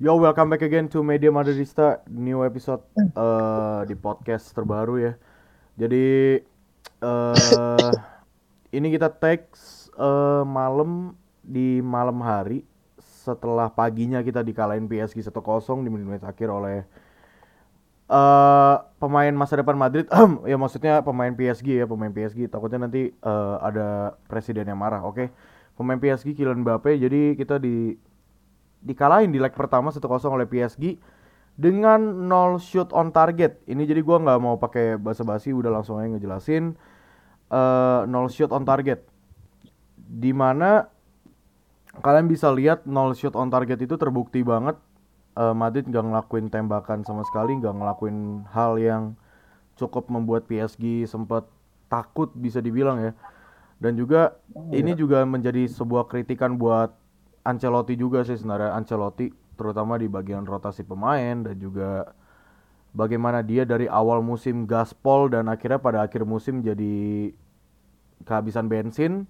Yo, welcome back again to Media Madridista, new episode uh, di podcast terbaru ya. Jadi uh, ini kita teks uh, malam di malam hari setelah paginya kita dikalahin PSG 1-0 di menit-menit akhir oleh uh, pemain masa depan Madrid. ya maksudnya pemain PSG ya, pemain PSG. Takutnya nanti uh, ada presiden yang marah. Oke. Okay? Pemain PSG Kylian Mbappe. Jadi kita di dikalahin di leg pertama 1-0 oleh PSG dengan 0 shoot on target. Ini jadi gua nggak mau pakai basa-basi, udah langsung aja ngejelasin uh, 0 shoot on target. Di mana kalian bisa lihat 0 shoot on target itu terbukti banget uh, Madrid nggak ngelakuin tembakan sama sekali, nggak ngelakuin hal yang cukup membuat PSG sempat takut bisa dibilang ya. Dan juga oh, ini iya. juga menjadi sebuah kritikan buat Ancelotti juga sih sebenarnya. Ancelotti terutama di bagian rotasi pemain dan juga bagaimana dia dari awal musim gaspol dan akhirnya pada akhir musim jadi kehabisan bensin.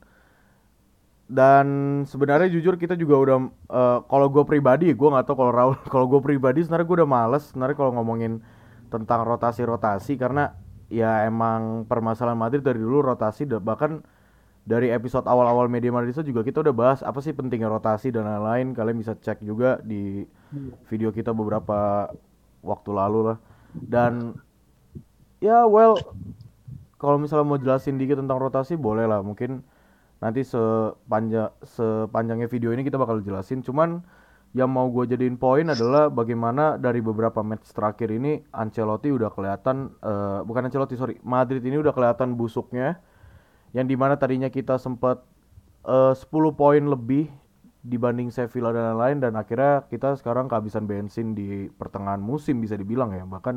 Dan sebenarnya jujur kita juga udah uh, kalau gue pribadi gue nggak tahu kalau Raul kalau gue pribadi sebenarnya gue udah males sebenarnya kalau ngomongin tentang rotasi-rotasi karena ya emang permasalahan Madrid dari dulu rotasi bahkan dari episode awal-awal Media Madrid juga kita udah bahas apa sih pentingnya rotasi dan lain-lain. Kalian bisa cek juga di video kita beberapa waktu lalu lah. Dan ya well kalau misalnya mau jelasin dikit tentang rotasi boleh lah. Mungkin nanti sepanjang sepanjangnya video ini kita bakal jelasin. Cuman yang mau gue jadiin poin adalah bagaimana dari beberapa match terakhir ini Ancelotti udah kelihatan uh, bukan Ancelotti sorry Madrid ini udah kelihatan busuknya yang di mana tadinya kita sempat uh, 10 poin lebih dibanding Sevilla dan lain-lain dan akhirnya kita sekarang kehabisan bensin di pertengahan musim bisa dibilang ya. Bahkan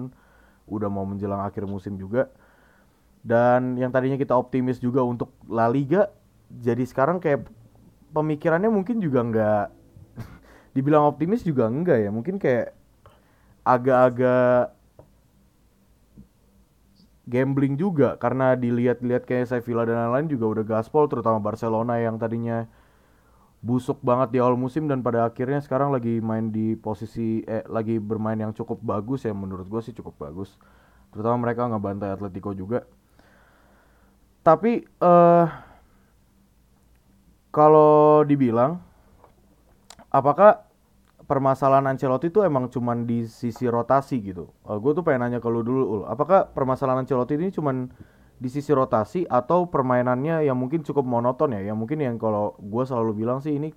udah mau menjelang akhir musim juga. Dan yang tadinya kita optimis juga untuk La Liga jadi sekarang kayak pemikirannya mungkin juga nggak dibilang optimis juga enggak ya. Mungkin kayak agak-agak gambling juga. Karena dilihat-lihat kayak Sevilla dan lain-lain juga udah gaspol terutama Barcelona yang tadinya busuk banget di awal musim dan pada akhirnya sekarang lagi main di posisi eh lagi bermain yang cukup bagus ya menurut gue sih cukup bagus. Terutama mereka nggak bantai Atletico juga. Tapi uh, kalau dibilang apakah permasalahan Ancelotti itu emang cuman di sisi rotasi gitu. Uh, eh, gue tuh pengen nanya ke lu dulu, Ul. Apakah permasalahan Ancelotti ini cuman di sisi rotasi atau permainannya yang mungkin cukup monoton ya? Yang mungkin yang kalau gue selalu bilang sih ini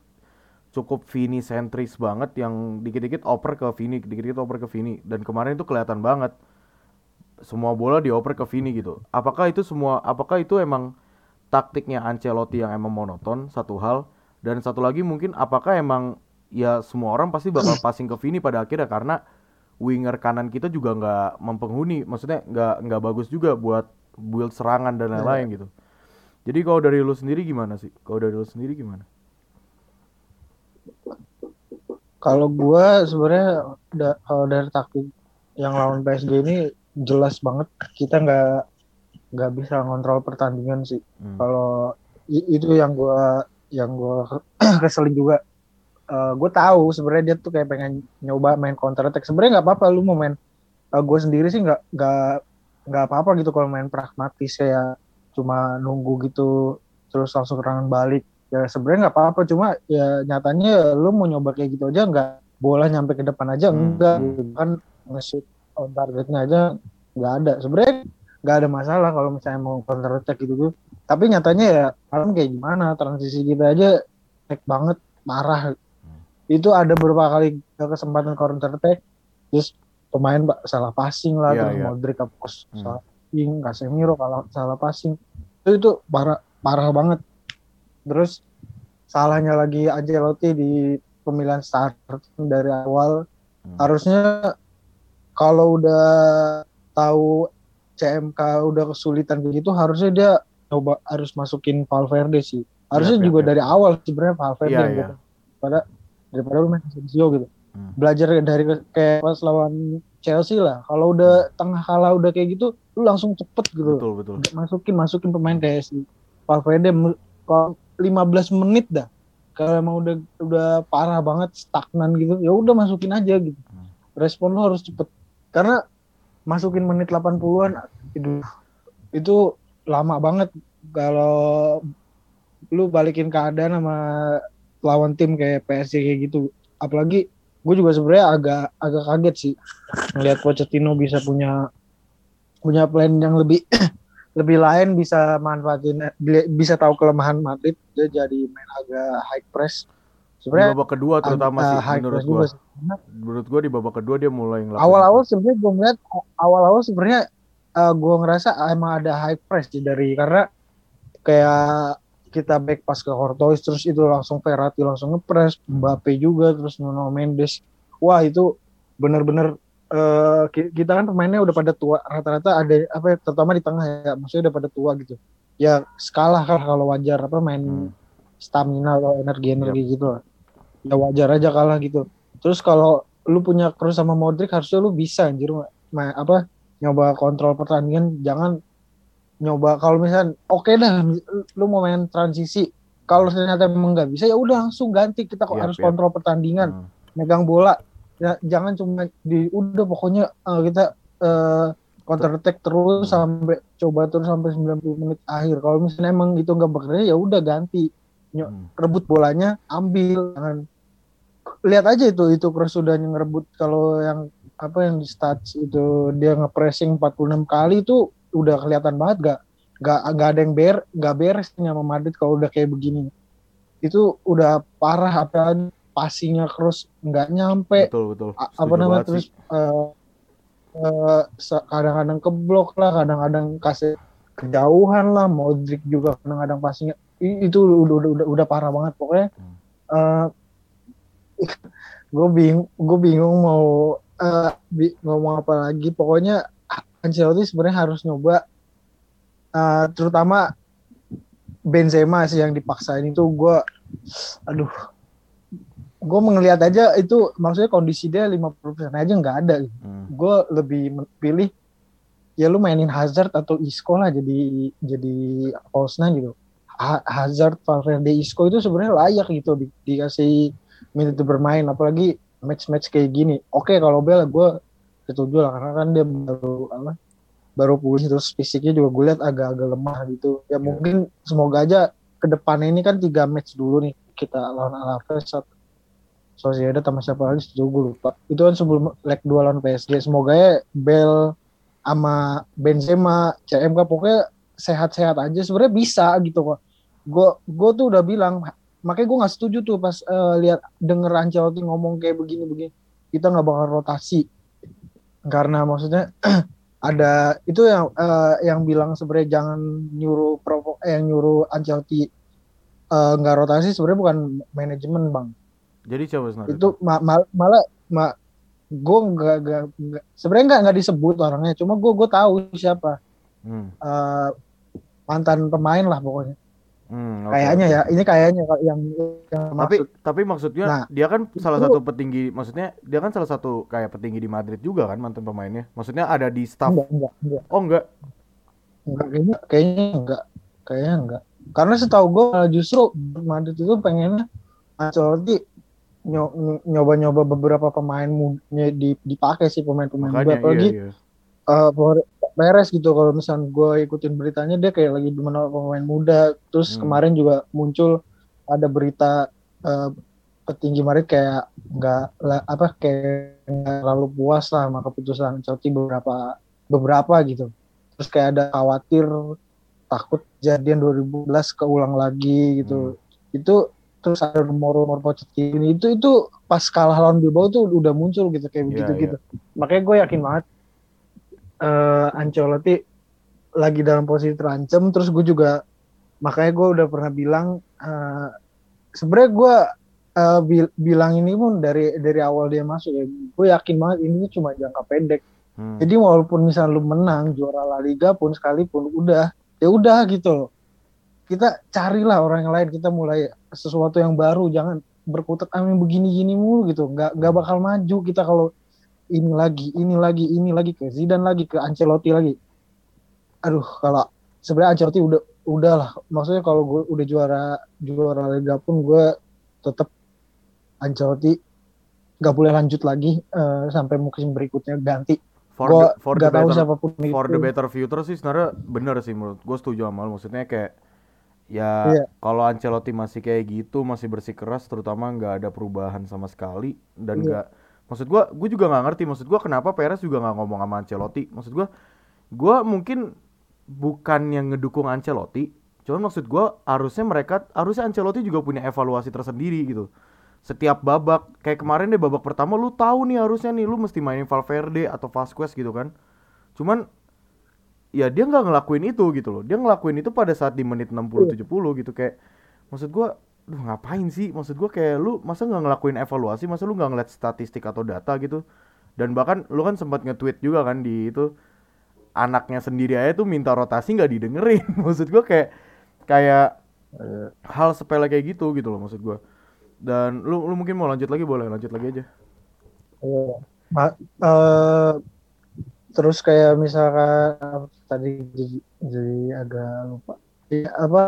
cukup Vini sentris banget yang dikit-dikit oper ke Vini, dikit-dikit oper ke Vini. Dan kemarin itu kelihatan banget semua bola dioper ke Vini gitu. Apakah itu semua apakah itu emang taktiknya Ancelotti yang emang monoton satu hal dan satu lagi mungkin apakah emang ya semua orang pasti bakal passing ke Vini pada akhirnya karena winger kanan kita juga nggak mempenghuni, maksudnya nggak nggak bagus juga buat build serangan dan lain-lain yeah. gitu. Jadi kalau dari lu sendiri gimana sih? Kalau dari lu sendiri gimana? Kalau gua sebenarnya da kalau dari taktik yang lawan PSG ini jelas banget kita nggak nggak bisa ngontrol pertandingan sih. Hmm. Kalau itu yang gua yang gua keselin juga uh, eh, gue tahu sebenarnya dia tuh kayak pengen nyoba main counter attack. Sebenarnya nggak apa-apa lu mau main uh, eh, gue sendiri sih nggak nggak nggak apa-apa gitu kalau main pragmatis ya. Cuma nunggu gitu terus langsung serangan balik. Ya sebenarnya nggak apa-apa. Cuma ya nyatanya lu mau nyoba kayak gitu aja nggak bola nyampe ke depan aja hmm. enggak gitu kan nge-shoot on targetnya aja nggak ada. Sebenarnya nggak ada masalah kalau misalnya mau counter attack gitu tuh tapi nyatanya ya malam kayak gimana transisi kita aja naik banget marah itu ada beberapa kali kesempatan counter attack terus pemain salah passing lah yeah, terus yeah. Modric apa hmm. salah passing Casemiro kalau salah passing itu itu parah parah banget terus salahnya lagi Ancelotti di pemilihan start dari awal hmm. harusnya kalau udah tahu CMK udah kesulitan begitu harusnya dia coba harus masukin Valverde sih harusnya ya, juga ya. dari awal sebenarnya Valverde ya. Ya. pada daripada lu main Asensio gitu. Hmm. belajar dari kayak pas lawan Chelsea lah. Kalau udah hmm. tengah kalah udah kayak gitu lu langsung cepet gitu. Betul betul. Masukin masukin pemain kayak si Valverde kalau 15 menit dah. Kalau emang udah udah parah banget stagnan gitu ya udah masukin aja gitu. Hmm. respon lo harus cepet. Karena masukin menit 80-an itu itu lama banget. Kalau lu balikin keadaan sama lawan tim kayak PSG kayak gitu. Apalagi gue juga sebenarnya agak agak kaget sih. Melihat Pochettino bisa punya punya plan yang lebih lebih lain bisa manfaatin bisa tahu kelemahan Madrid dia jadi main agak high press. Sebenarnya di babak kedua terutama sih menurut gue menurut gue di babak kedua dia mulai ngelakuin awal-awal sebenarnya gue ngeliat awal-awal sebenarnya uh, eh, gue ngerasa emang ada high press sih dari karena kayak kita back pas ke Courtois terus itu langsung Verratti langsung ngepres Mbappe juga terus Nuno Mendes. Wah itu bener-bener uh, kita kan pemainnya udah pada tua rata-rata ada apa ya, terutama di tengah ya maksudnya udah pada tua gitu. Ya skala kan kalau wajar apa main hmm. stamina atau energi energi yep. gitu lah. Ya wajar aja kalah gitu. Terus kalau lu punya Kroos sama Modric harusnya lu bisa anjir ma apa nyoba kontrol pertandingan. Jangan nyoba. Kalau misalnya oke okay dah lu mau main transisi kalau ternyata memang nggak bisa ya udah langsung ganti. Kita kok yep, harus yep. kontrol pertandingan hmm. megang bola. Ya jangan cuma di udah pokoknya uh, kita uh, counter attack terus sampai coba terus sampai 90 menit akhir. Kalau misalnya emang itu nggak bekerja ya udah ganti. Hmm. rebut bolanya ambil. Jangan. Lihat aja itu itu sudah ngerebut. Kalau yang apa yang di stats itu dia ngepressing 46 kali itu udah kelihatan banget gak gak gak ada yang ber gak beres sama Madrid kalau udah kayak begini. Itu udah parah apa passingnya terus nggak nyampe. Betul betul. Apa namanya terus uh, uh, kadang-kadang keblok lah kadang-kadang kasih kejauhan lah Modric juga kadang-kadang passingnya. Itu udah udah udah, udah parah banget. Pokoknya uh, eh, gue bingung gue bingung mau uh, bi ngomong apa lagi. Pokoknya Ancelotti sebenarnya harus nyoba uh, terutama Benzema sih yang dipaksain itu gue aduh gue mengelihat aja itu maksudnya kondisi dia 50% aja nggak ada hmm. gue lebih pilih ya lu mainin Hazard atau Isco lah jadi jadi nine gitu. Ha Hazard Valverde Isco itu sebenarnya layak gitu di, dikasih menit bermain apalagi match-match kayak gini. Oke okay, kalau Bel gue setuju lah karena kan dia baru apa baru pulih terus fisiknya juga gue lihat agak-agak lemah gitu. Ya yeah. mungkin semoga aja ke depan ini kan tiga match dulu nih kita lawan Alaves Sociedad sama siapa lagi? Itu gue lupa. Itu kan sebelum leg dua lawan PSG semoga ya Bell sama Benzema CMK pokoknya sehat-sehat aja. Sebenarnya bisa gitu kok. Gue gue tuh udah bilang makanya gue nggak setuju tuh pas uh, lihat denger Ancelotti ngomong kayak begini begini kita nggak bakal rotasi karena maksudnya ada itu yang uh, yang bilang sebenarnya jangan nyuruh provo eh, yang nyuruh Ancelotti eh, nggak uh, rotasi sebenarnya bukan manajemen bang. Jadi coba sebenarnya itu ma mal malah ma gue nggak nggak sebenarnya nggak nggak disebut orangnya. Cuma gue gue tahu siapa. Hmm. uh, mantan pemain lah pokoknya Hmm, okay. Kayaknya ya, ini kayaknya yang, yang tapi maksud. tapi maksudnya nah, dia kan salah itu, satu petinggi, maksudnya dia kan salah satu kayak petinggi di Madrid juga kan mantan pemainnya. Maksudnya ada di staff. Enggak, enggak, enggak. Oh enggak. Enggak kayaknya kayaknya enggak. Kayaknya enggak. Karena setahu gue justru Madrid itu pengennya Ancelotti nyoba-nyoba beberapa pemain dipakai sih pemain-pemain muda apalagi iya, iya uh, beres gitu kalau misalnya gue ikutin beritanya dia kayak lagi menolak pemain muda terus hmm. kemarin juga muncul ada berita uh, petinggi Madrid kayak nggak apa kayak nggak terlalu puas lah sama keputusan Chelsea beberapa beberapa gitu terus kayak ada khawatir takut jadian 2011 keulang lagi gitu hmm. itu terus ada rumor-rumor Pochettino itu itu pas kalah lawan Bilbao tuh udah muncul gitu kayak iya, begitu yeah, gitu yeah. makanya gue yakin banget uh, Ancelotti lagi dalam posisi terancam terus gue juga makanya gue udah pernah bilang uh, sebenarnya gue uh, bil bilang ini pun dari dari awal dia masuk ya gue yakin banget ini cuma jangka pendek. Hmm. jadi walaupun misalnya lu menang juara La Liga pun sekalipun udah ya udah gitu loh. Kita carilah orang yang lain kita mulai sesuatu yang baru jangan berkutat amin begini gini mulu gitu. Nggak nggak bakal maju kita kalau ini lagi, ini lagi, ini lagi ke Zidane lagi ke Ancelotti lagi. Aduh, kalau sebenarnya Ancelotti udah udah lah. Maksudnya kalau gue udah juara juara Liga pun gue tetap Ancelotti nggak boleh lanjut lagi uh, sampai musim berikutnya ganti. For Gua the, for the nggak tahu better, siapa pun for itu. the better future sih sebenarnya bener sih menurut gue setuju sama lu. Maksudnya kayak ya Iya. kalau Ancelotti masih kayak gitu masih bersikeras terutama nggak ada perubahan sama sekali dan Iya. nggak maksud gue gue juga nggak ngerti. Maksud gue kenapa Perez juga nggak ngomong sama Ancelotti? Maksud gue gue mungkin bukan yang ngedukung Ancelotti cuman maksud gue harusnya mereka harusnya Ancelotti juga punya evaluasi tersendiri gitu. Setiap babak kayak kemarin deh babak pertama lu tahu nih harusnya nih lu mesti mainin Valverde atau Vasquez gitu kan. Cuman ya dia nggak ngelakuin itu gitu loh. Dia ngelakuin itu pada saat di menit 60 70 gitu kayak maksud gua duh ngapain sih? Maksud gua kayak lu masa nggak ngelakuin evaluasi? Masa lu nggak ngeliat statistik atau data gitu? Dan bahkan lu kan sempat nge-tweet juga kan di itu anaknya sendiri aja tuh minta rotasi nggak didengerin. Maksud gua kayak kayak Eh, hal sepele kayak gitu gitu loh maksud gua. Dan lu lu mungkin mau lanjut lagi? Boleh lanjut lagi aja. Iya. Ma- eh, terus kayak misalkan tadi jadi, jadi agak lupa. Ya, apa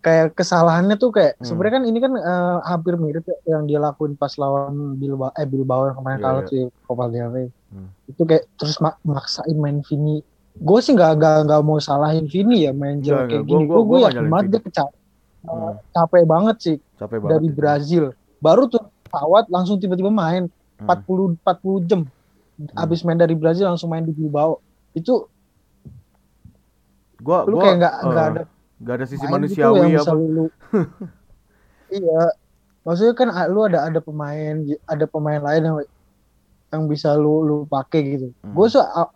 kayak kesalahannya tuh kayak Hmm. sebenarnya kan ini kan eh, hampir mirip ya yang dia lakuin pas lawan Bilbao eh Bilbao yang kemarin Iya, kalah iya. tuh Copa del Rey. Hmm. Itu kayak terus mak maksain main Vini. Gue sih nggak nggak nggak mau salahin Vini ya main jelek kayak gini. Gue nggak yakin banget dia keca- Hmm. capek banget sih capek banget dari itu. Brazil. Baru tuh pesawat langsung tiba-tiba main Hmm. 40 40 jam. Abis main dari Brazil langsung main di Bilbao. Itu gua lu gua kayak nggak nggak eh, ada nggak ada sisi gitu manusiawi yang apa. lu. Iya. Maksudnya kan ah, lu ada ada pemain ada pemain lain yang yang bisa lu lu pakai gitu. Hmm. gue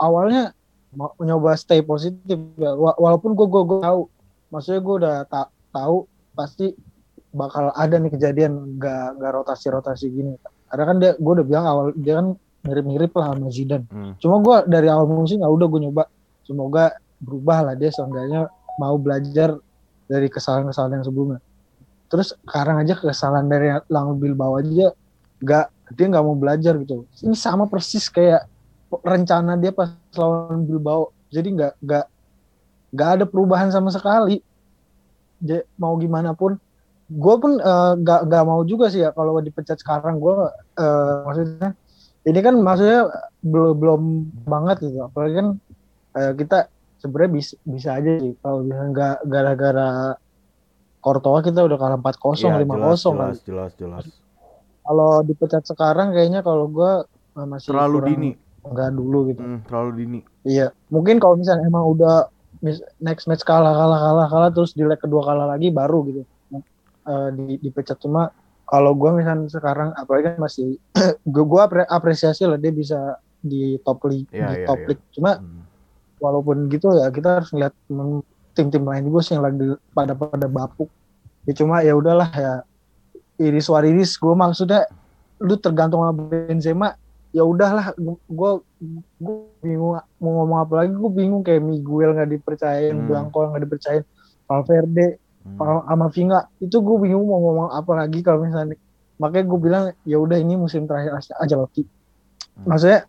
awalnya mau nyoba stay positif ya. Wa- walaupun gue gue gue tahu. Maksudnya gue udah tak tahu pasti bakal ada nih kejadian nggak nggak rotasi rotasi gini. Karena kan dia gue udah bilang awal dia kan mirip mirip lah sama Zidane. Hmm. cuma gue dari awal musim ya udah gue nyoba. Semoga berubah lah dia seenggaknya mau belajar dari kesalahan-kesalahan yang sebelumnya. Terus sekarang aja kesalahan dari Lang Bilbao aja nggak dia nggak mau belajar gitu. Ini sama persis kayak rencana dia pas lawan Bilbao. Jadi nggak nggak nggak ada perubahan sama sekali. Ja- mau gimana pun. Gue pun eh, nggak nggak mau juga sih ya kalau dipecat sekarang. Gue eh, maksudnya ini kan maksudnya belum belum banget gitu. Apalagi kan eh, kita sebenarnya bisa bisa aja sih kalau misalnya nggak gara-gara Kortoa kita udah kalah 4-0 Iya, 5-0 jelas, kali. jelas, jelas, jelas. Kalau dipecat sekarang kayaknya kalau gua eh, masih Terlalu kurang dini. enggak dulu gitu. Hmm, terlalu dini. Iya, mungkin kalau misalnya emang udah mis- next match kalah kalah kalah kalah terus di leg kedua kalah lagi baru gitu. Eh, di, dipecat cuma kalau gua misalnya sekarang apalagi kan masih gua, gua apre- apresiasi lah dia bisa di top league Iya, di iya, top iya. league. Cuma Hmm. Walaupun gitu ya kita harus lihat tim-tim lain juga sih yang lagi pada pada bapuk ya cuma ya udahlah ya iris wariris gue maksudnya lu tergantung sama Benzema ya udahlah gue gue bingung mau ngomong apa lagi gue bingung kayak Miguel nggak dipercayain Hmm. Blanco nggak dipercayain Valverde Hmm. sama Vinga itu gue bingung mau ngomong apa lagi kalau misalnya makanya gue bilang ya udah ini musim terakhir aja Loki Hmm. maksudnya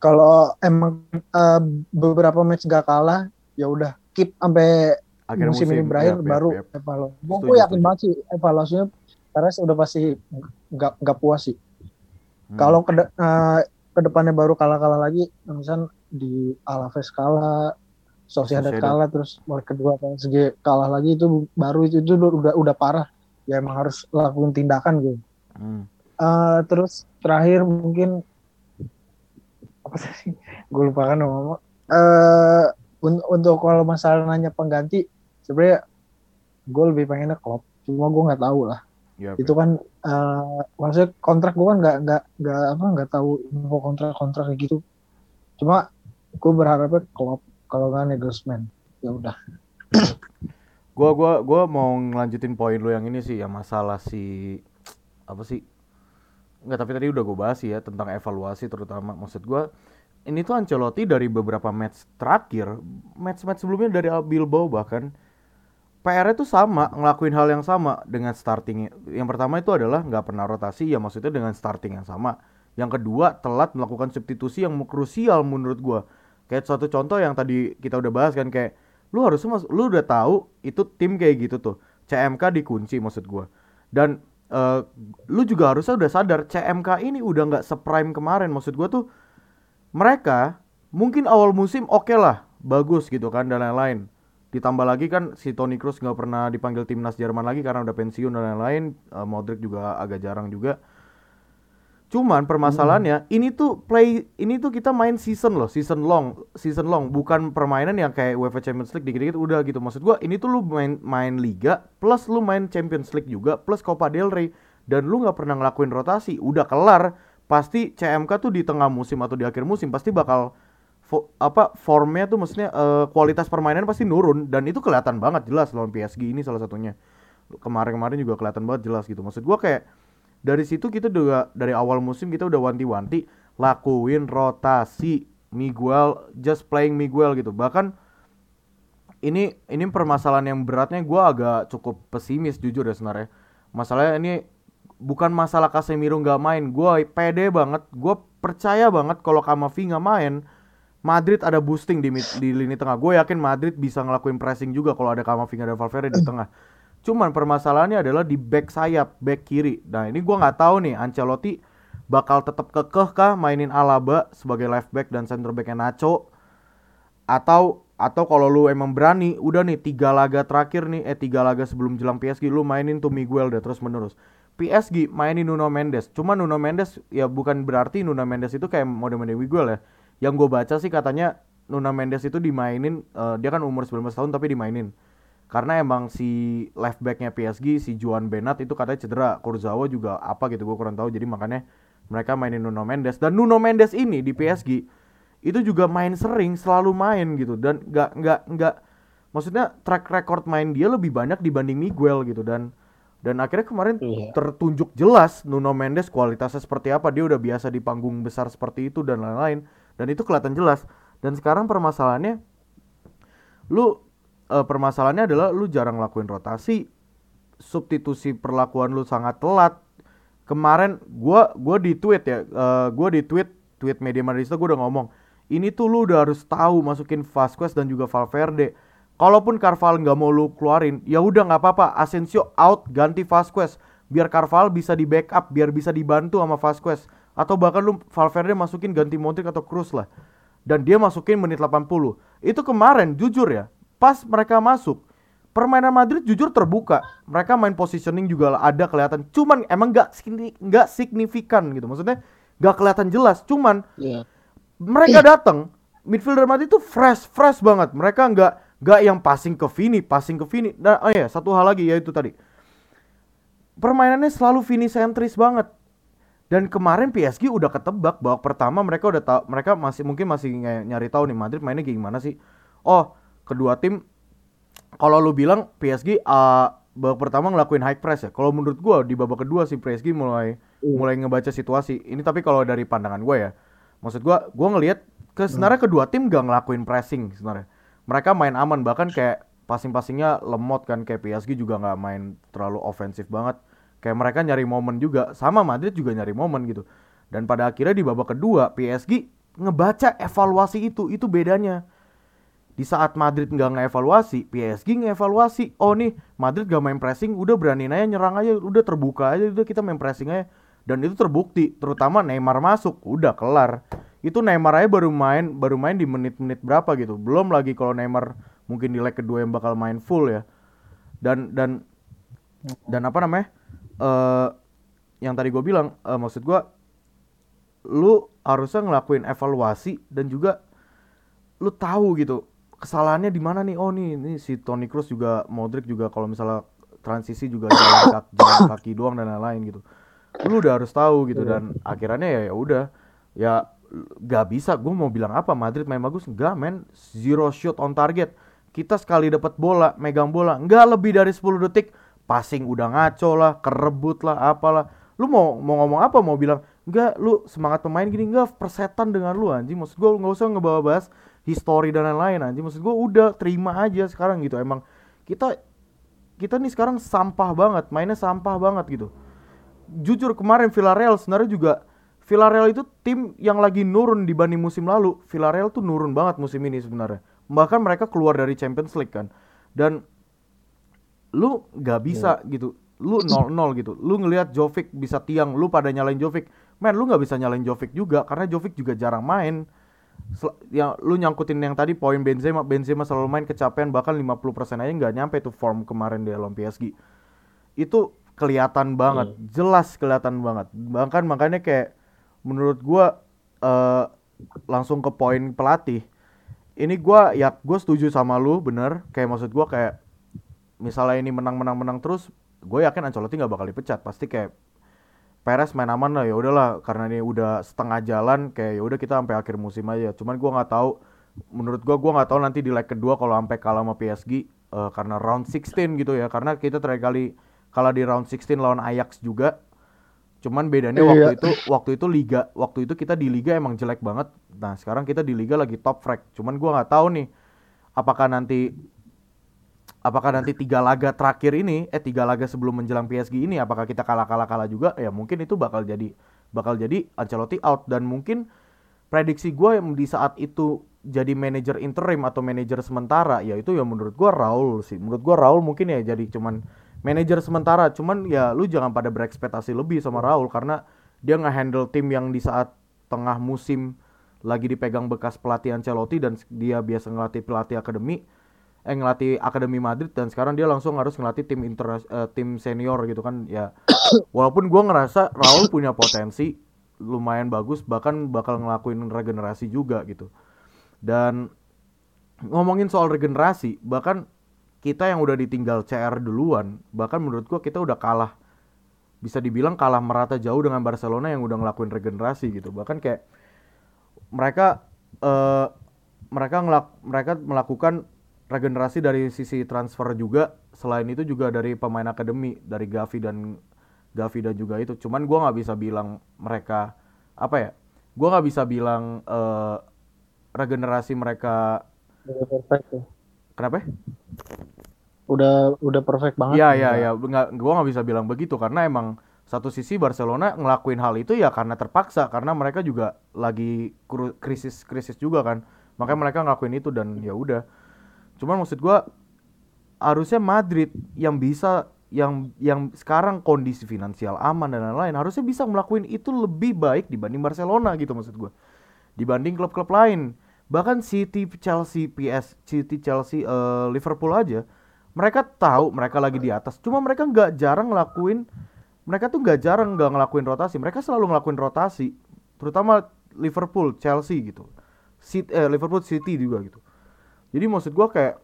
kalau emang eh, beberapa match gak kalah ya udah keep sampai Akhir musim, ini berakhir yap, baru yap. evaluasi. Gue yakin setuju. banget sih evaluasinya karena udah pasti nggak nggak puas sih. Hmm. Kalau ke ke depannya baru kalah-kalah lagi, misal di Alaves kalah, Sociedad kalah, terus leg kedua PSG kalah lagi itu baru itu itu udah udah parah. Ya emang harus lakuin tindakan gitu. Hmm. Eh, terus terakhir mungkin apa sih? Gue lupa kan ngomong. Eh un- untuk kalau masalah nanya pengganti, sebenarnya gue lebih pengennya Klopp. Cuma gue nggak tahu lah. Yap, Itu kan eh maksudnya kontrak gue kan nggak nggak nggak apa nggak tahu info kontrak kontrak kayak gitu. Cuma gue berharapnya Klopp kalau nggak Nagelsmann. Ya udah. Gua gua gua mau ngelanjutin poin lu yang ini sih ya masalah si apa sih? Enggak, tapi tadi udah gue bahas ya tentang evaluasi terutama. Maksud gua ini tuh Ancelotti dari beberapa match terakhir, match-match sebelumnya dari Bilbao bahkan PR-nya tuh sama, ngelakuin hal yang sama dengan starting. Yang pertama itu adalah nggak pernah rotasi, ya maksudnya dengan starting yang sama. Yang kedua, telat melakukan substitusi yang krusial menurut gua. Kayak suatu contoh yang tadi kita udah bahas kan kayak lu harusnya lu udah tahu itu tim kayak gitu tuh. CMK dikunci maksud gua. Dan uh, lu juga harusnya udah sadar CMK ini udah nggak seprime kemarin. Maksud gua tuh mereka mungkin awal musim oke okay lah bagus gitu kan dan lain-lain. Ditambah lagi kan si Toni Kroos nggak pernah dipanggil timnas Jerman lagi karena udah pensiun dan lain-lain. Uh, Modric juga agak jarang juga cuman permasalahannya hmm. ini tuh play ini tuh kita main season loh season long season long. Bukan permainan yang kayak UEFA Champions League dikit-dikit udah gitu. Maksud gua ini tuh lu main main liga plus lu main Champions League juga plus Copa del Rey. Dan lu nggak pernah ngelakuin rotasi. Udah kelar pasti CMK tuh di tengah musim atau di akhir musim pasti bakal fo, apa formnya tuh maksudnya uh, kualitas permainan pasti nurun. Dan itu kelihatan banget jelas lawan PSG ini salah satunya. Kemarin-kemarin juga kelihatan banget jelas gitu. Maksud gua kayak dari situ kita juga dari awal musim kita udah wanti-wanti lakuin rotasi Miguel just playing Miguel gitu bahkan ini ini permasalahan yang beratnya gue agak cukup pesimis jujur ya sebenarnya masalahnya ini bukan masalah Casemiro nggak main gue pede banget gue percaya banget kalau Kamavi nggak main Madrid ada boosting di di lini tengah. Gue yakin Madrid bisa ngelakuin pressing juga kalau ada Kamavinga dan Valverde di tengah. Cuman permasalahannya adalah di back sayap, back kiri. Nah ini gue nggak tahu nih Ancelotti bakal tetap kekeh kah mainin Alaba sebagai left back dan center backnya Nacho? Atau atau kalau lu emang berani udah nih tiga laga terakhir nih eh tiga laga sebelum jelang PSG lu mainin tuh Miguel deh terus menerus PSG mainin Nuno Mendes. Cuma Nuno Mendes ya bukan berarti Nuno Mendes itu kayak mode-mode Miguel ya. Yang gue baca sih katanya Nuna Mendes itu dimainin uh, dia kan umur 19 tahun tapi dimainin karena emang si left backnya PSG si Juan Benat itu katanya cedera. Kurzawa juga apa gitu gue kurang tahu. Jadi makanya mereka mainin Nuno Mendes. Dan Nuno Mendes ini di PSG itu juga main sering selalu main gitu. Dan nggak nggak nggak maksudnya track record main dia lebih banyak dibanding Miguel gitu. Dan dan akhirnya kemarin iya. tertunjuk jelas Nuno Mendes kualitasnya seperti apa. Dia udah biasa di panggung besar seperti itu dan lain-lain. Dan itu kelihatan jelas. Dan sekarang permasalahannya lu uh, permasalahannya adalah lu jarang lakuin rotasi substitusi perlakuan lu sangat telat. Kemarin gua gua di tweet ya uh, gua di tweet tweet media Madridista gua udah ngomong ini tuh lu udah harus tahu masukin Vasquez dan juga Valverde. Kalaupun Carval nggak mau lu keluarin ya udah nggak apa-apa Asensio out ganti Vasquez. Biar Carval bisa di backup biar bisa dibantu sama Vasquez. Atau bahkan lu Valverde masukin ganti Modric atau Cruz lah. Dan dia masukin menit 80 itu kemarin jujur ya pas mereka masuk permainan Madrid jujur terbuka. Mereka main positioning juga ada kelihatan. Cuman emang nggak nggak signifikan gitu. Maksudnya nggak kelihatan jelas. Cuman yeah. mereka datang midfielder Madrid itu fresh fresh banget. Mereka nggak nggak yang passing ke Vini passing ke Vini. Nah oh ya satu hal lagi yaitu tadi. Permainannya selalu Vini sentris banget. Dan kemarin PSG udah ketebak bahwa pertama mereka udah tahu mereka masih mungkin masih nyari tahu nih Madrid mainnya gimana sih. Oh, kedua tim kalau lu bilang PSG uh, babak pertama ngelakuin high press ya. Kalau menurut gua di babak kedua sih PSG mulai uh. mulai ngebaca situasi. Ini tapi kalau dari pandangan gua ya. Maksud gua gua ngelihat ke sebenarnya hmm. kedua tim gak ngelakuin pressing sebenarnya. Mereka main aman bahkan kayak passing-passingnya lemot kan kayak PSG juga nggak main terlalu ofensif banget kayak mereka nyari momen juga sama Madrid juga nyari momen gitu dan pada akhirnya di babak kedua PSG ngebaca evaluasi itu itu bedanya di saat Madrid nggak ngevaluasi PSG ngevaluasi oh nih Madrid gak main pressing udah berani aja nyerang aja udah terbuka aja udah kita main pressing aja. Dan itu terbukti terutama Neymar masuk udah kelar. Itu Neymar aja baru main baru main di menit-menit berapa gitu. Belum lagi kalau Neymar mungkin di leg kedua yang bakal main full ya. Dan dan dan apa namanya? Uh, yang tadi gue bilang uh, maksud gue lu harusnya ngelakuin evaluasi dan juga lu tahu gitu kesalahannya di mana nih? Oh nih ini si Toni Kroos juga Modric juga kalau misalnya transisi juga jalan kaki, jalan kaki doang dan lain-lain gitu. Lu udah harus tahu gitu dan akhirnya ya ya udah. Ya gak bisa. Gue mau bilang apa? Madrid main bagus? Enggak men. Zero shot on target. Kita sekali dapat bola megang bola enggak lebih dari 10 detik passing udah ngaco lah, kerebut lah, apalah. Lu mau mau ngomong apa? Mau bilang enggak lu semangat pemain gini. Enggak persetan dengan lu anjing. Maksud gua nggak usah ngebawa bahas history dan lain-lain anjing. Maksud gua udah terima aja sekarang gitu. Emang kita kita nih sekarang sampah banget, mainnya sampah banget gitu. Jujur kemarin Villarreal sebenarnya juga Villarreal itu tim yang lagi nurun dibanding musim lalu. Villarreal tuh nurun banget musim ini sebenarnya. Bahkan mereka keluar dari Champions League kan. Dan lu nggak bisa yeah. gitu lu nol nol gitu lu ngelihat Jovic bisa tiang lu pada nyalain Jovic men lu nggak bisa nyalain Jovic juga karena Jovic juga jarang main yang lu nyangkutin yang tadi poin Benzema Benzema selalu main kecapean bahkan 50% aja nggak nyampe tuh form kemarin di dalam PSG itu kelihatan banget hmm. jelas kelihatan banget. Bahkan makanya kayak menurut gua uh, langsung ke poin pelatih ini gua ya gue setuju sama lu bener. Kayak maksud gua kayak misalnya ini menang menang menang terus gue yakin Ancelotti nggak bakal dipecat. Pasti kayak Perez main aman lah ya udahlah karena ini udah setengah jalan kayak ya udah kita sampai akhir musim aja. Cuman gua nggak tahu menurut gua gua nggak tahu nanti di leg kedua kalau sampai kalah sama PSG uh, eh, karena round 16 gitu ya. Karena kita terakhir kali kalah di round 16 lawan Ajax juga. Cuman bedanya waktu iya. itu waktu itu liga waktu itu kita di liga emang jelek banget. Nah, sekarang kita di liga lagi top frag. Cuman gua nggak tahu nih apakah nanti apakah nanti tiga laga terakhir ini eh tiga laga sebelum menjelang PSG ini apakah kita kalah kalah kalah juga? Ya mungkin itu bakal jadi bakal jadi Ancelotti out. Dan mungkin prediksi gue yang di saat itu jadi manajer interim atau manajer sementara ya itu ya menurut gue Raul sih. Menurut gue Raul mungkin ya jadi cuman manajer sementara. Cuman ya lu jangan pada berekspektasi lebih sama Raul karena dia ngehandle tim yang di saat tengah musim lagi dipegang bekas pelatih Ancelotti dan dia biasa ngelatih pelatih akademi eh ngelatih Akademi Madrid dan sekarang dia langsung harus ngelatih tim inter uh, tim senior gitu kan ya. Walaupun gue ngerasa Raul punya potensi lumayan bagus bahkan bakal ngelakuin regenerasi juga gitu. Dan ngomongin soal regenerasi bahkan kita yang udah ditinggal CR duluan bahkan menurut gue kita udah kalah bisa dibilang kalah merata jauh dengan Barcelona yang udah ngelakuin regenerasi gitu. Bahkan kayak mereka uh, mereka ngelak mereka melakukan regenerasi dari sisi transfer juga selain itu juga dari pemain akademi dari Gavi dan Gavi dan juga itu. Cuman gue nggak bisa bilang mereka apa ya gue nggak bisa bilang uh, regenerasi mereka udah perfect ya. kenapa? Udah udah perfect banget? Ya ya ya nggak gue nggak bisa bilang begitu. Karena emang satu sisi Barcelona ngelakuin hal itu ya karena terpaksa. Karena mereka juga lagi krisis krisis juga kan. Makanya mereka ngelakuin itu dan ya udah Cuman maksud gua harusnya Madrid yang bisa yang yang sekarang kondisi finansial aman dan lain-lain harusnya bisa melakukan itu lebih baik dibanding Barcelona gitu maksud gua. Dibanding klub-klub lain. Bahkan City, Chelsea, PS, City, Chelsea, uh, Liverpool aja mereka tahu mereka lagi di atas. Cuma mereka nggak jarang ngelakuin mereka tuh nggak jarang nggak ngelakuin rotasi. Mereka selalu ngelakuin rotasi, terutama Liverpool, Chelsea gitu. City, eh, Liverpool City juga gitu. Jadi maksud gua kayak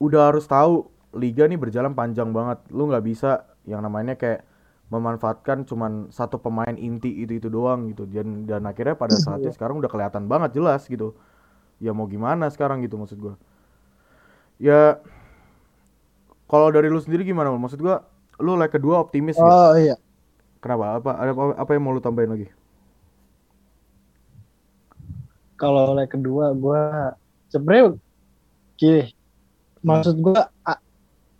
udah harus tahu liga nih berjalan panjang banget. Lu nggak bisa yang namanya kayak memanfaatkan cuman satu pemain inti itu itu doang gitu. Dan dan akhirnya pada saatnya iya. sekarang udah kelihatan banget jelas gitu. Ya mau gimana sekarang gitu maksud gua. Ya kalau dari lu sendiri gimana? Maksud gua lu leg kedua optimis Oh gitu? iya. Kenapa? Apa ada apa, yang mau lu tambahin lagi? Kalau leg kedua gua sebenarnya gini maksud gue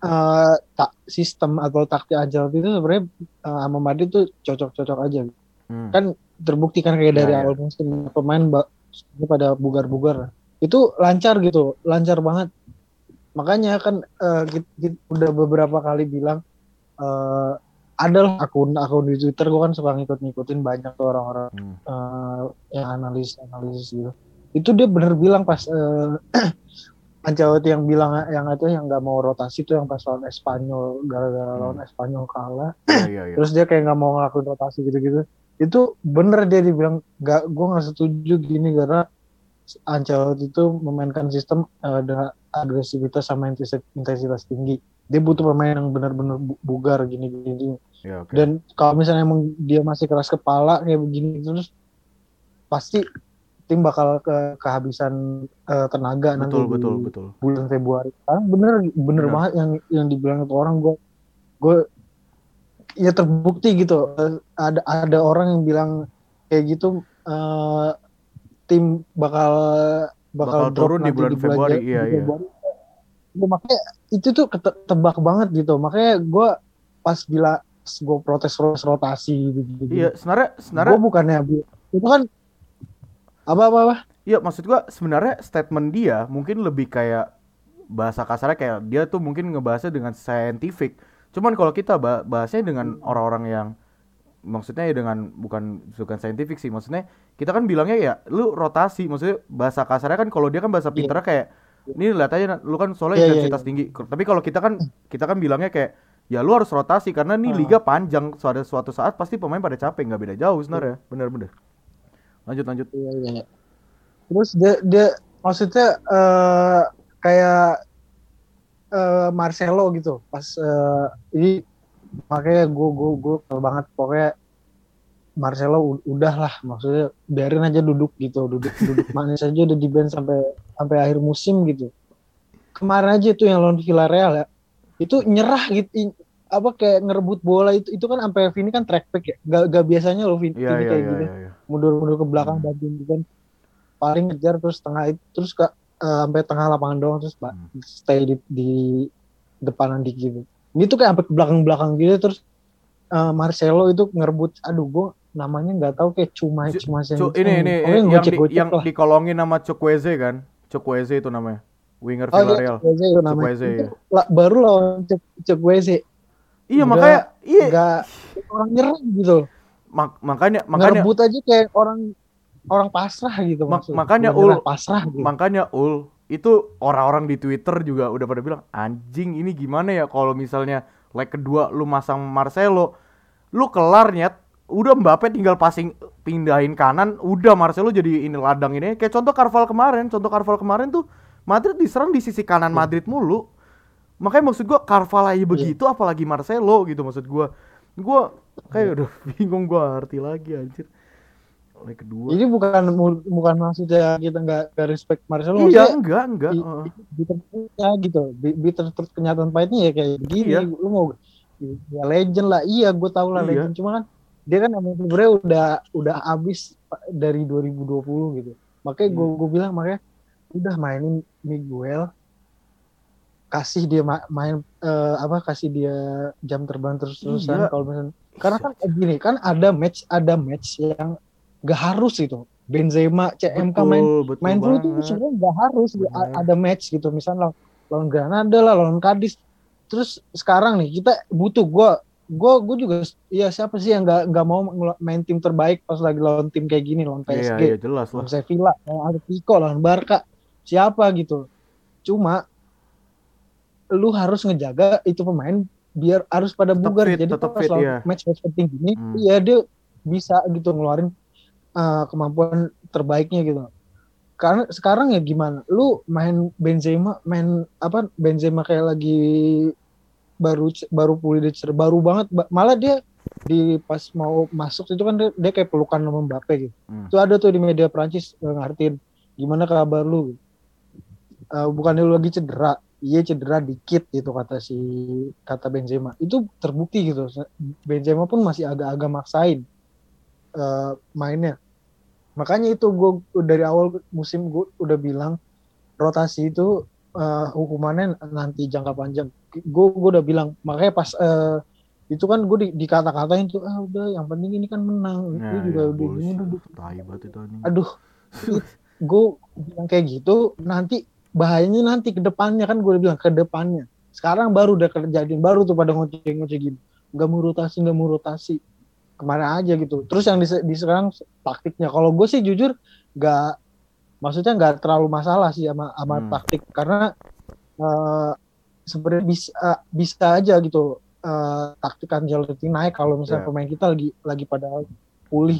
uh, tak sistem atau taktik Ancelotti itu sebenarnya uh, sama Madrid tuh cocok-cocok aja hmm. kan terbukti kan kayak ya, dari ya. awal musim pemain pada bugar-bugar itu lancar gitu lancar banget makanya kan uh, kita, kita udah beberapa kali bilang uh, ada akun akun di Twitter gue kan suka ngikut-ngikutin banyak tuh orang-orang hmm. uh, yang analis analisis gitu itu dia bener bilang pas uh, Ancelotti yang bilang yang itu yang nggak mau rotasi itu yang pas lawan Espanyol gara-gara hmm. lawan Espanyol kalah ya, ya, ya. terus dia kayak nggak mau ngelakuin rotasi gitu-gitu itu bener dia dibilang nggak gue nggak setuju gini karena Ancelotti itu memainkan sistem uh, dengan agresivitas sama intensitas tinggi dia butuh pemain yang benar-benar bugar gini-gini ya, okay. dan kalau misalnya emang dia masih keras kepala kayak begini terus pasti tim bakal ke kehabisan uh, tenaga betul, nanti betul, di betul. bulan Februari. Sekarang bener bener banget yang yang dibilang itu orang gue gue ya terbukti gitu ada ada orang yang bilang kayak gitu uh, tim bakal bakal, bakal turun di bulan, di bulan Februari, iya, iya. Februari. Ya, makanya itu tuh ketebak banget gitu. Makanya gue pas bila gue protes rotasi gitu. Iya, sebenarnya sebenarnya gue bukannya itu kan apa apa apa? Iya maksud gua sebenarnya statement dia mungkin lebih kayak bahasa kasarnya kayak dia tuh mungkin ngebahasnya dengan scientific. Cuman kalau kita bahasnya dengan orang-orang yang maksudnya ya dengan bukan bukan saintifik sih maksudnya kita kan bilangnya ya lu rotasi maksudnya bahasa kasarnya kan kalau dia kan bahasa iya. pintar yeah. kayak ini lihat aja lu kan soalnya yeah, iya, intensitas yeah, yeah. tinggi tapi kalau kita kan kita kan bilangnya kayak ya lu harus rotasi karena nih uh. liga panjang suatu suatu saat pasti pemain pada capek nggak beda jauh sebenarnya yeah. bener-bener lanjut lanjut. Iya, iya, terus dia dia maksudnya uh, kayak uh, Marcelo gitu. Pas uh, ini makanya gue gue gue banget. Pokoknya Marcelo udah lah. Maksudnya biarin aja duduk gitu. Duduk duduk manis aja udah di band sampai sampai akhir musim gitu. Kemarin aja itu yang lawan Villarreal ya. Itu nyerah gitu. Apa kayak ngerebut bola itu itu kan sampai Vini kan track back ya. Gak, gak biasanya loh Vini yeah, yeah, kayak yeah, gitu yeah, yeah. Mundur mundur ke belakang hmm. bantuin gitu kan paling ngejar terus tengah itu terus ke uh, sampai tengah lapangan doang terus hmm. stay di, di depanan dikit gitu. Ini tuh kayak sampai belakang belakang gitu terus uh, Marcelo itu ngerebut aduh gue namanya nggak tahu kayak cuma cuma C ini ini oh, yang, di, yang dikolongin nama Chukwueze kan? Chukwueze itu namanya. Winger oh, iya, Villarreal. Chukwueze itu namanya. Chukwueze, itu, ya. baru lawan Chukwueze. Iya makanya iya. nggak orang nyerang gitu Mak makanya makanya ngerebut aja kayak orang orang pasrah gitu mak makanya ul pasrah gitu. makanya ul itu orang-orang di Twitter juga udah pada bilang anjing ini gimana ya kalau misalnya leg kedua lu masang Marcelo lu kelar nyet udah Mbappe tinggal passing pindahin kanan udah Marcelo jadi ini ladang ini kayak contoh Carval kemarin contoh Carval kemarin tuh Madrid diserang di sisi kanan iya. Madrid mulu makanya maksud gua Carval aja iya. begitu apalagi Marcelo gitu maksud gua gua kayak udah bingung gua arti lagi anjir leg kedua. Ini bukan bukan maksudnya kita nggak respect Marcelo. Iya, enggak, enggak. Uh. ya gitu. Bitter terus kenyataan pahitnya ya kayak begini. Iya. Lu mau ya legend lah. Iya, gue tau lah iya. legend. Cuma kan dia kan emang sebenarnya udah udah abis dari 2020 gitu. Makanya gue hmm. gue bilang makanya udah mainin Miguel kasih dia main uh, apa kasih dia jam terbang terus-terusan iya. kalau misalnya karena kan gini kan ada match ada match yang gak harus itu Benzema CMK betul, main betul main full itu sebenarnya gak harus Bener. ada match gitu. Misalnya lawan Granada lah lawan Cadiz. Terus sekarang nih kita butuh gue gue gue juga ya siapa sih yang nggak nggak mau main tim terbaik pas lagi lawan tim kayak gini lawan PSG iya, iya, jelas lawan Sevilla lawan Atletico lawan Barca. Siapa gitu. Cuma lu harus ngejaga itu pemain biar harus pada bugar. fit, jadi pas fit, iya. match match penting gini hmm. iya dia bisa gitu ngeluarin uh, kemampuan terbaiknya gitu. Karena sekarang ya gimana? Lu main Benzema main apa Benzema kayak lagi baru baru pulih dari baru banget. Malah dia di pas mau masuk itu kan dia, dia kayak pelukan sama Mbappe gitu. Hmm. itu ada tuh di media Prancis ngertiin gimana kabar lu? Uh, bukan lu lagi cedera iya cedera dikit gitu kata si kata Benzema. Itu terbukti gitu. Benzema pun masih agak-agak maksain uh, mainnya. Makanya itu gue dari awal musim gue udah bilang rotasi itu uh, hukumannya nanti jangka panjang. Gue gue udah bilang makanya pas uh, itu kan gue di, dikata-katain tuh ah udah yang penting ini kan menang. Ya, gue juga ya, udah ini udah aduh. Gue bilang kayak gitu nanti bahayanya nanti ke depannya kan gue bilang ke depannya. Sekarang baru udah kejadian baru tuh pada ngoceh-ngoceh gini. Nggak mau rotasi nggak mau rotasi ke mana aja gitu. Terus yang di, di sekarang taktiknya. Kalau gue sih jujur nggak maksudnya nggak terlalu masalah sih sama sama hmm. taktik. Karena uh, sebenarnya bisa uh, bisa aja gitu uh, taktik Ancelotti naik kalau misalnya yeah. pemain kita lagi lagi pada pulih.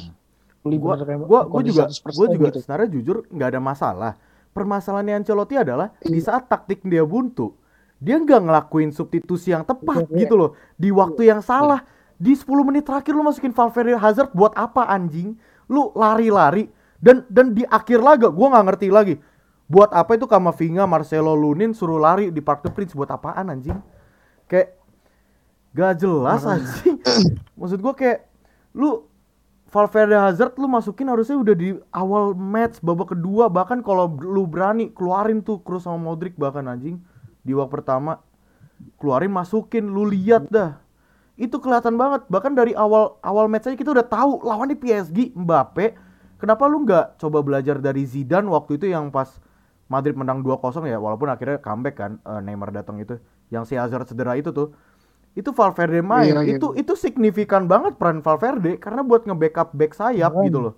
Pulih gua gua, gua juga gua juga gitu. sebenarnya jujur nggak ada masalah permasalahannya Ancelotti adalah di iya. saat taktik dia buntu dia nggak ngelakuin substitusi yang tepat iya, gitu loh di waktu yang salah di 10 menit terakhir lu masukin Valverde Hazard buat apa anjing? Lu lari-lari dan dan di akhir laga gua nggak ngerti lagi. Buat apa itu Kamavinga, Marcelo Lunin suruh lari di Park the Prince buat apaan anjing? Kayak gak jelas anjing. Maksud gua kayak lu Valverde Hazard lu masukin harusnya udah di awal match babak kedua bahkan kalau lu berani keluarin tuh Kroos sama Modric bahkan anjing. Di babak pertama keluarin masukin lu lihat dah. Itu kelihatan banget. Bahkan dari awal awal match aja kita udah tahu lawan di PSG Mbappe. Kenapa lu nggak coba belajar dari Zidane waktu itu yang pas Madrid menang 2-0 ya? Walaupun akhirnya comeback kan uh, Neymar datang itu. Yang si Hazard cedera itu tuh itu Valverde main. Iya, iya. itu itu signifikan banget peran Valverde karena buat nge-backup back sayap oh. gitu loh.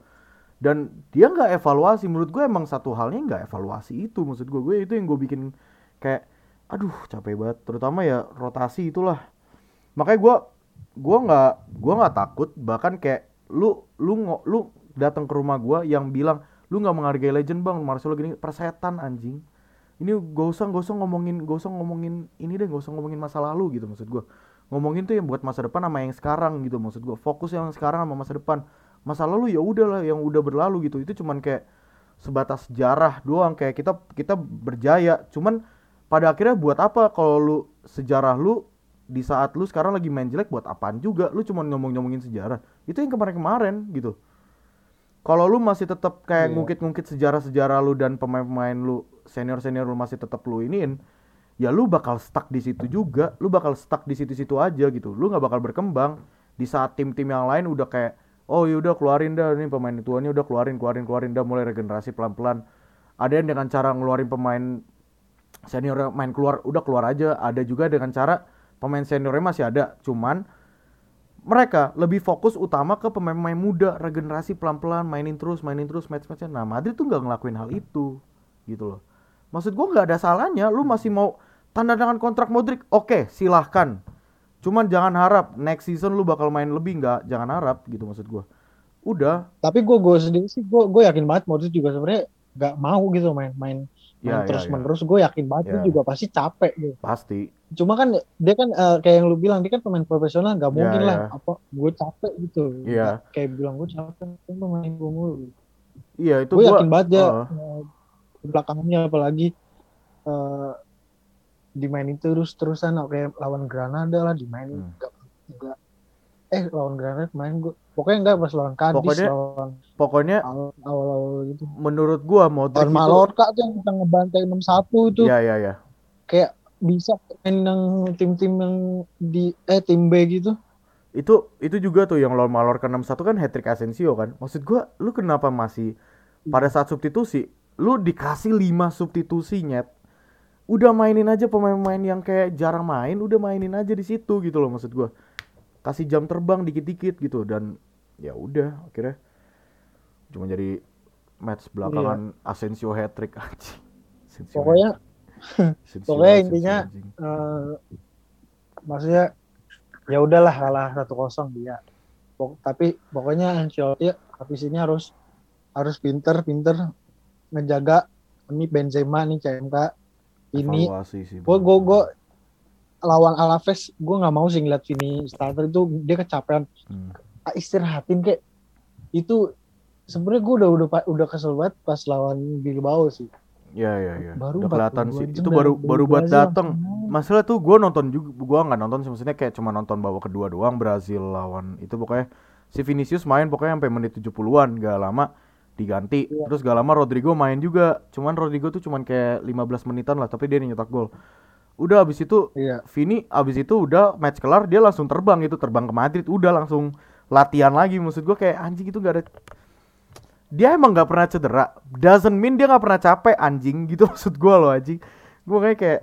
Dan dia nggak evaluasi. Menurut gue emang satu halnya nggak evaluasi itu. Maksud gue gue itu yang gue bikin kayak aduh capek banget. Terutama ya rotasi itulah. Makanya gue gue nggak gue nggak takut bahkan kayak lu lu lu datang ke rumah gue yang bilang lu nggak menghargai legend bang. Marcelo gini persetan anjing. Ini gak usah gak usah ngomongin gak usah ngomongin ini deh gak usah ngomongin masa lalu gitu maksud gue ngomongin tuh yang buat masa depan sama yang sekarang gitu maksud gue fokus yang sekarang sama masa depan. Masa lalu ya udah lah yang udah berlalu gitu. Itu cuman kayak sebatas sejarah doang. Kayak kita kita berjaya. Cuman pada akhirnya buat apa? Kalau lu sejarah lu di saat lu sekarang lagi main jelek buat apaan juga? Lu cuma ngomong-ngomongin sejarah. Itu yang kemarin-kemarin gitu. Kalau lu masih tetap kayak yeah. ngungkit-ngungkit sejarah-sejarah lu dan pemain-pemain lu senior-senior lu masih tetap lu iniin ya lu bakal stuck di situ juga. Lu bakal stuck di situ-situ aja gitu. Lu nggak bakal berkembang. Di saat tim-tim yang lain udah kayak oh yaudah keluarin dah. Ini pemain tuanya udah keluarin keluarin keluarin dah. Mulai regenerasi pelan-pelan. Ada yang dengan cara ngeluarin pemain senior main keluar udah keluar aja. Ada juga dengan cara pemain seniornya masih ada. Cuman mereka lebih fokus utama ke pemain-pemain muda. Regenerasi pelan-pelan mainin terus mainin terus match-matchnya nah Madrid tuh nggak ngelakuin hal itu gitu loh. Maksud gue nggak ada salahnya. Lu masih mau tanda tangan kontrak Modric oke okay, silahkan. Cuman jangan harap next season lu bakal main lebih nggak jangan harap gitu maksud gue udah. Tapi gue gue sendiri sih gue gue yakin banget Modric juga sebenarnya nggak mau gitu main main ya, terus ya, menerus. Ya. gue yakin banget ya. juga pasti capek gitu. Pasti. Cuma kan dia kan uh, kayak yang lu bilang dia kan pemain profesional nggak ya, mungkin ya, lah apa gue capek gitu. Ya. kayak bilang gue capek itu main gue mulu. Iya itu gue yakin banget ya uh, belakangnya apalagi uh, dimainin terus terusan kayak lawan Granada lah dimainin hmm. enggak, eh lawan Granada main gue pokoknya enggak pas lawan Cadiz pokoknya, lawan pokoknya awal-awal gitu. menurut gua Modric lawan Mallorca tuh yang kita ngebantai 6-1 itu. Iya iya iya. Kayak bisa main yang tim-tim yang di eh tim B gitu. Itu itu juga tuh yang lawan Mallorca 6-1 kan hat trick Asensio kan. Maksud gua lu kenapa masih pada saat substitusi lu dikasih 5 substitusi nyet udah mainin aja pemain-pemain yang kayak jarang main udah mainin aja di situ gitu loh maksud gua kasih jam terbang dikit-dikit gitu dan ya udah akhirnya cuma jadi match belakangan iya. Asensio hat trick aja. Pokoknya pokoknya intinya uh, maksudnya ya udahlah kalah satu kosong dia. Pok tapi pokoknya Ancelotti habis ini harus harus pinter pinter ngejaga ini Benzema nih CMK ini gue gue gue lawan Alaves gue nggak mau sih ngeliat sini starter itu dia kecapean hmm istirahatin kayak itu sebenarnya gue udah udah udah kesel banget pas lawan Bilbao sih. Iya iya iya. Baru udah kelihatan sih. Itu baru baru buat datang. Masalah tuh gue nonton juga gue nggak nonton sih maksudnya kayak cuma nonton bawa kedua doang Brazil lawan itu pokoknya si Vinicius main pokoknya sampai menit 70-an gak lama diganti. Iya. Terus gak lama Rodrigo main juga. Cuman Rodrigo tuh cuman kayak 15 menitan lah tapi dia nyetak gol. Udah abis itu iya. Vini abis itu udah match kelar dia langsung terbang itu terbang ke Madrid udah langsung latihan lagi maksud gue kayak anjing itu gak ada dia emang gak pernah cedera doesn't mean dia gak pernah capek anjing gitu maksud gue loh anjing gue kayak kayak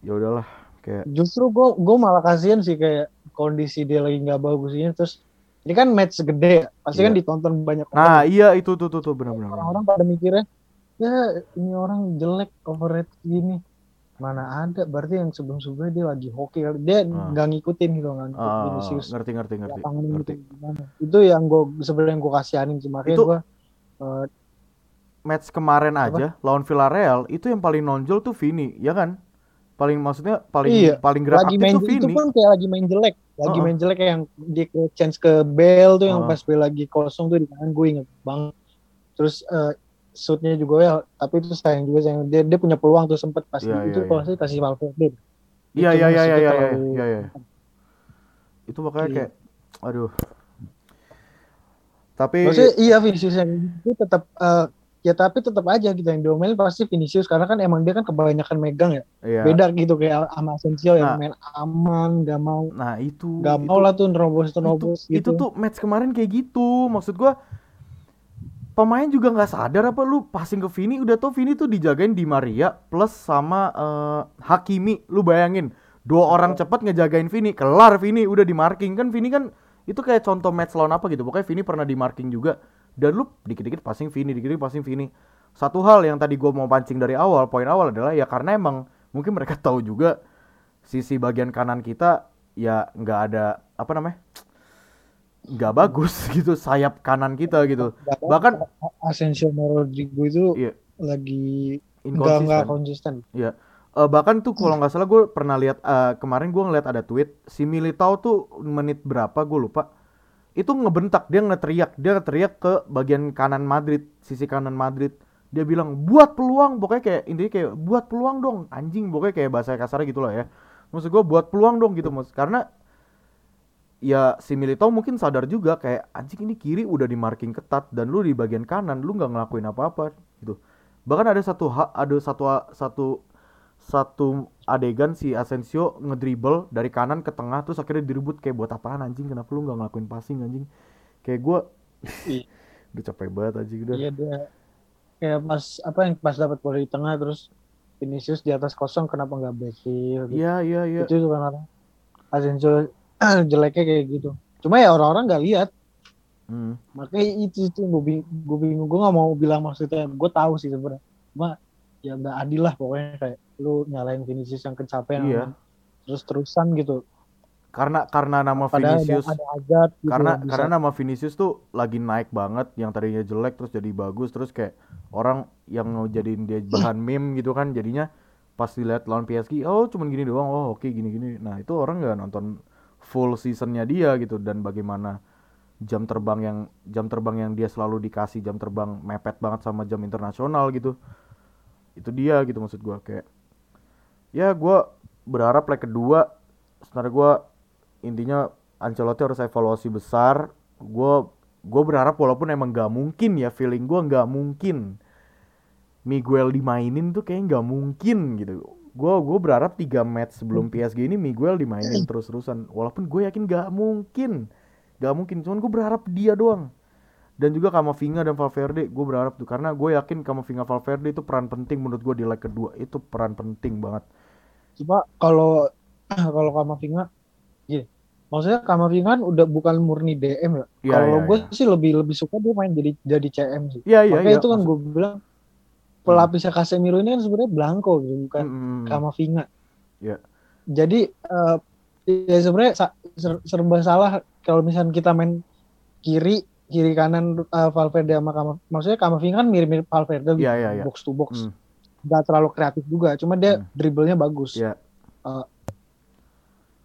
ya udahlah kayak justru gue gue malah kasihan sih kayak kondisi dia lagi nggak bagus ini terus ini kan match gede pasti kan iya. kan ditonton banyak orang nah iya itu tuh tuh tuh benar-benar orang-orang pada mikirnya ya ini orang jelek overrated gini mana ada berarti yang sebelum sebelumnya dia lagi hoki dia ah. nggak uh. ngikutin gitu kan uh, Vinicius ngerti ngerti ngerti, ngerti. Itu, itu yang gue sebenarnya gue kasihanin sih makanya gue uh, match kemarin apa? aja lawan Villarreal itu yang paling nonjol tuh Vini ya kan paling maksudnya paling iya. paling gerak lagi main, itu pun kayak lagi main jelek lagi uh -uh. main jelek kayak yang dia ke chance ke Bell tuh yang uh -uh. pas Bell lagi kosong tuh di kanan gue inget bang terus uh, shootnya juga ya tapi itu sayang juga sayang dia dia punya peluang tuh sempet pas yeah, itu yeah, yeah. kasih Valverde iya iya iya iya iya iya iya itu makanya iya. kayak aduh tapi maksudnya iya Vinicius yang itu tetap uh, ya tapi tetap aja gitu yang diomelin pasti Vinicius karena kan emang dia kan kebanyakan megang ya. Iya. beda gitu kayak sama Asensio nah, yang main aman gak mau nah itu gak mau lah tuh nerobos nerobos itu, gitu. itu tuh match kemarin kayak gitu. Maksud gua pemain juga nggak sadar apa lu passing ke Vini udah tau Vini tuh dijagain di Maria plus sama uh, Hakimi. Lu bayangin dua orang cepat ngejagain Vini kelar Vini udah di marking. Kan Vini kan itu kayak contoh match lawan apa gitu. Pokoknya Vini pernah di marking juga dan lu dikit-dikit passing Vini dikit-dikit passing Vini satu hal yang tadi gue mau pancing dari awal poin awal adalah ya karena emang mungkin mereka tahu juga sisi bagian kanan kita ya nggak ada apa namanya nggak bagus gitu sayap kanan kita gitu. Bahkan Asensio Rodrigo itu iya, lagi nggak konsisten. Iya. Eh, bahkan tuh kalau nggak salah gue pernah lihat eh, kemarin gue ngeliat ada tweet si Militao tuh menit berapa gue lupa itu ngebentak dia ngeteriak dia ngeteriak ke bagian kanan Madrid sisi kanan Madrid. Dia bilang buat peluang. Pokoknya kayak intinya kayak buat peluang dong. Anjing pokoknya kayak bahasa kasarnya gitu lah ya. Maksud gue buat peluang dong gitu mas. Karena ya si Militao mungkin sadar juga kayak anjing ini kiri udah di marking ketat dan lu di bagian kanan lu nggak ngelakuin apa-apa gitu. Bahkan ada satu ha- ada satu satu satu adegan si Asensio ngedribble dari kanan ke tengah terus akhirnya direbut kayak buat apaan anjing? Kenapa lu nggak ngelakuin passing anjing? Kayak gua Iya. udah capek banget anjing udah. Iya dia kayak pas apa yang pas dapat bola di tengah terus Vinicius di atas kosong kenapa nggak backfield gitu. iya iya iya. Itu kan Asensio jeleknya kayak gitu. Cuma ya orang-orang nggak lihat. Hmm. makanya itu itu gue bingung gue bingung. Gue nggak mau bilang maksudnya. Gue tahu sih sebenarnya. Cuma ya nggak adil lah pokoknya kayak lu nyalain Vinicius yang kecapean Iya. terus terusan gitu karena karena nama padahal Vinicius ada, ada Hazard gitu karena bisa. karena nama Vinicius tuh lagi naik banget yang tadinya jelek terus jadi bagus terus kayak orang yang ngejadiin dia bahan meme gitu kan jadinya pas dilihat lawan PSG oh cuman gini doang oh oke gini gini nah itu orang nggak nonton full seasonnya dia gitu dan bagaimana jam terbang yang jam terbang yang dia selalu dikasih jam terbang mepet banget sama jam internasional gitu itu dia gitu maksud gua kayak ya gua berharap leg kedua sebenarnya gua intinya Ancelotti harus evaluasi besar. Gue gue berharap walaupun emang gak mungkin ya feeling gue nggak mungkin Miguel dimainin tuh kayak nggak mungkin gitu. Gue gue berharap tiga match sebelum PSG ini Miguel dimainin terus-terusan. Walaupun gue yakin gak mungkin, gak mungkin. Cuman gue berharap dia doang. Dan juga Kamavinga dan Valverde, gue berharap tuh karena gue yakin Kamavinga Valverde itu peran penting menurut gue di leg kedua itu peran penting banget. cuma kalau kalau Kamavinga gini maksudnya Kamavinga kan udah bukan murni DM ya Iya, kalau iya, gue iya. sih lebih lebih suka dia main jadi jadi CM sih Iya iya makanya iya. itu kan gue bilang pelapisnya Casemiro ini kan sebenarnya Blanco gitu bukan Mm-mm. Kamavinga Iya. jadi eh, ya sebenarnya serba salah kalau misalnya kita main kiri kiri kanan eh, Valverde sama Kama maksudnya Kamavinga kan mirip-mirip Valverde Iya iya iya. box to box Hmm. nggak terlalu kreatif juga cuma dia Hmm. dribblenya bagus Iya. Eh,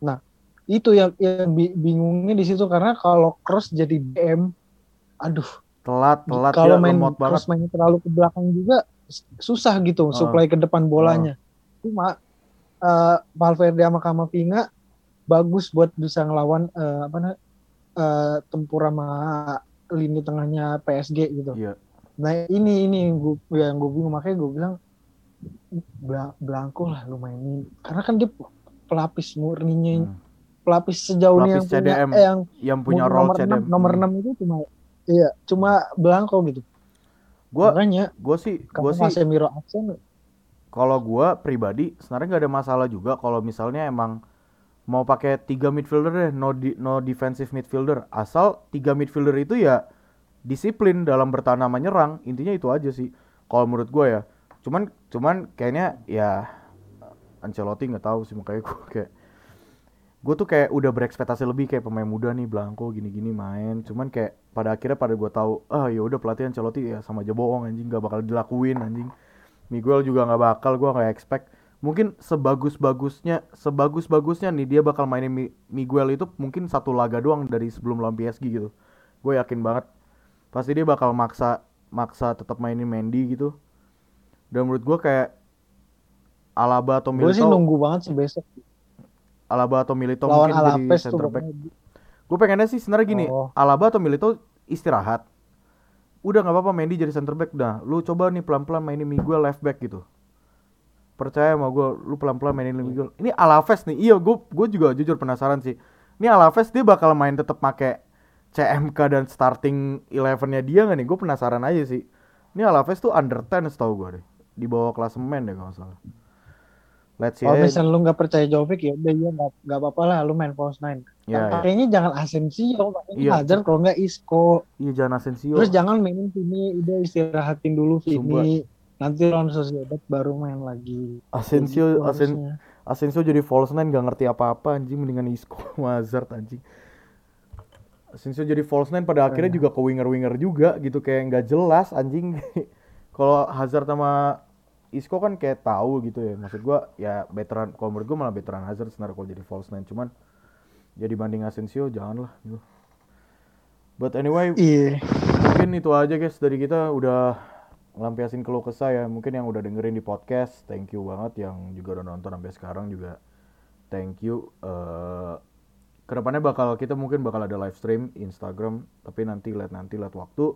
nah itu yang yang bi- bingungnya di situ karena kalau cross jadi DM aduh Telat telat kalau main banget. cross mainnya terlalu ke belakang juga susah gitu Ah. supply ke depan bolanya cuma eh, Valverde sama Kamavinga bagus buat bisa ngelawan eh, apa namanya eh, tempur sama lini tengahnya PSG gitu Iya. Nah ini ini yang gue yang gue bingung makanya gue bilang Blanco lah lu mainin karena kan dia pelapis murninya Hmm. pelapis sejauh ini yang Pelapis punya CDM. eh, yang Yang punya role nomor CDM. 6, nomor Hmm. 6 itu cuma iya cuma Blanco gitu Gua makanya gua sih gua sih Casemiro absen kalau gua pribadi sebenarnya nggak ada masalah juga kalau misalnya emang mau pakai tiga midfielder deh no di- no defensive midfielder. Asal tiga midfielder itu ya disiplin dalam bertahan sama nyerang intinya itu aja sih kalau menurut gua ya. Cuman cuman kayaknya ya Ancelotti nggak tahu sih makanya gua kayak gue tuh kayak udah berekspektasi lebih kayak pemain muda nih Blanco gini-gini main. Cuman kayak pada akhirnya pada gue tahu ah ya udah pelatih Ancelotti ya sama aja bohong anjing gak bakal dilakuin anjing. Miguel juga nggak bakal gue nggak expect mungkin sebagus-bagusnya sebagus-bagusnya nih dia bakal mainin Mi- Miguel itu mungkin satu laga doang dari sebelum lawan PSG gitu. Gue yakin banget. Pasti dia bakal maksa maksa tetap mainin Mendy gitu. Dan menurut gue kayak Alaba atau gue sih nunggu banget sih besok. Alaba atau Militao lawan mungkin jadi Alaves tuh center back. gue pengennya sih sebenarnya gini Oh. Alaba atau Militao istirahat. Udah nggak apa-apa Mendy jadi center back dah. Lu coba nih pelan-pelan mainin Miguel left back gitu percaya sama gue lu pelan-pelan mainin Miguel ini Alaves nih iya gue gue juga jujur penasaran sih ini Alaves dia bakal main tetap make CMK dan starting elevennya dia nggak nih gue penasaran aja sih ini Alaves tuh under 10 setahu gue deh di bawah klasemen deh kalau salah let's see Kalau misalnya lu nggak percaya Jovic ya udah ya nggak nggak apa-apa lah lu main false nine. Ya, ya. Kayaknya jangan Asensio, mainin Iya. Hazard kalau nggak Isco. Iya jangan Asensio. Terus jangan mainin Vini, udah istirahatin dulu Vini. Nanti lawan Sociedad baru main lagi. Asensio Asen. Asensio jadi false nine gak ngerti apa-apa anjing mendingan Isco Hazard anjing. Asensio jadi false nine pada akhirnya Iya. juga ke winger-winger juga gitu kayak nggak jelas anjing. Kalau Hazard sama Isco kan kayak tahu gitu ya. Maksud gua ya veteran kalau menurut gua malah veteran Hazard sebenarnya kalau jadi false nine cuman ya dibanding Asensio janganlah gitu. But anyway, Iya. mungkin itu aja guys dari kita udah ngelampiasin keluh kesah ya. Mungkin yang udah dengerin di podcast thank you banget. Yang juga udah nonton sampai sekarang juga thank you. Eh ke depannya bakal kita mungkin bakal ada live stream Instagram tapi nanti lihat nanti lihat waktu.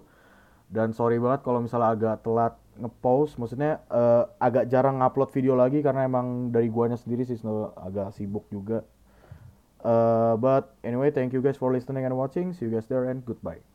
Dan sorry banget kalau misalnya agak telat ngepost. Maksudnya eh, agak jarang ngupload video lagi karena emang dari guanya sendiri sih agak sibuk juga. Eh, but anyway thank you guys for listening and watching. See you guys there and goodbye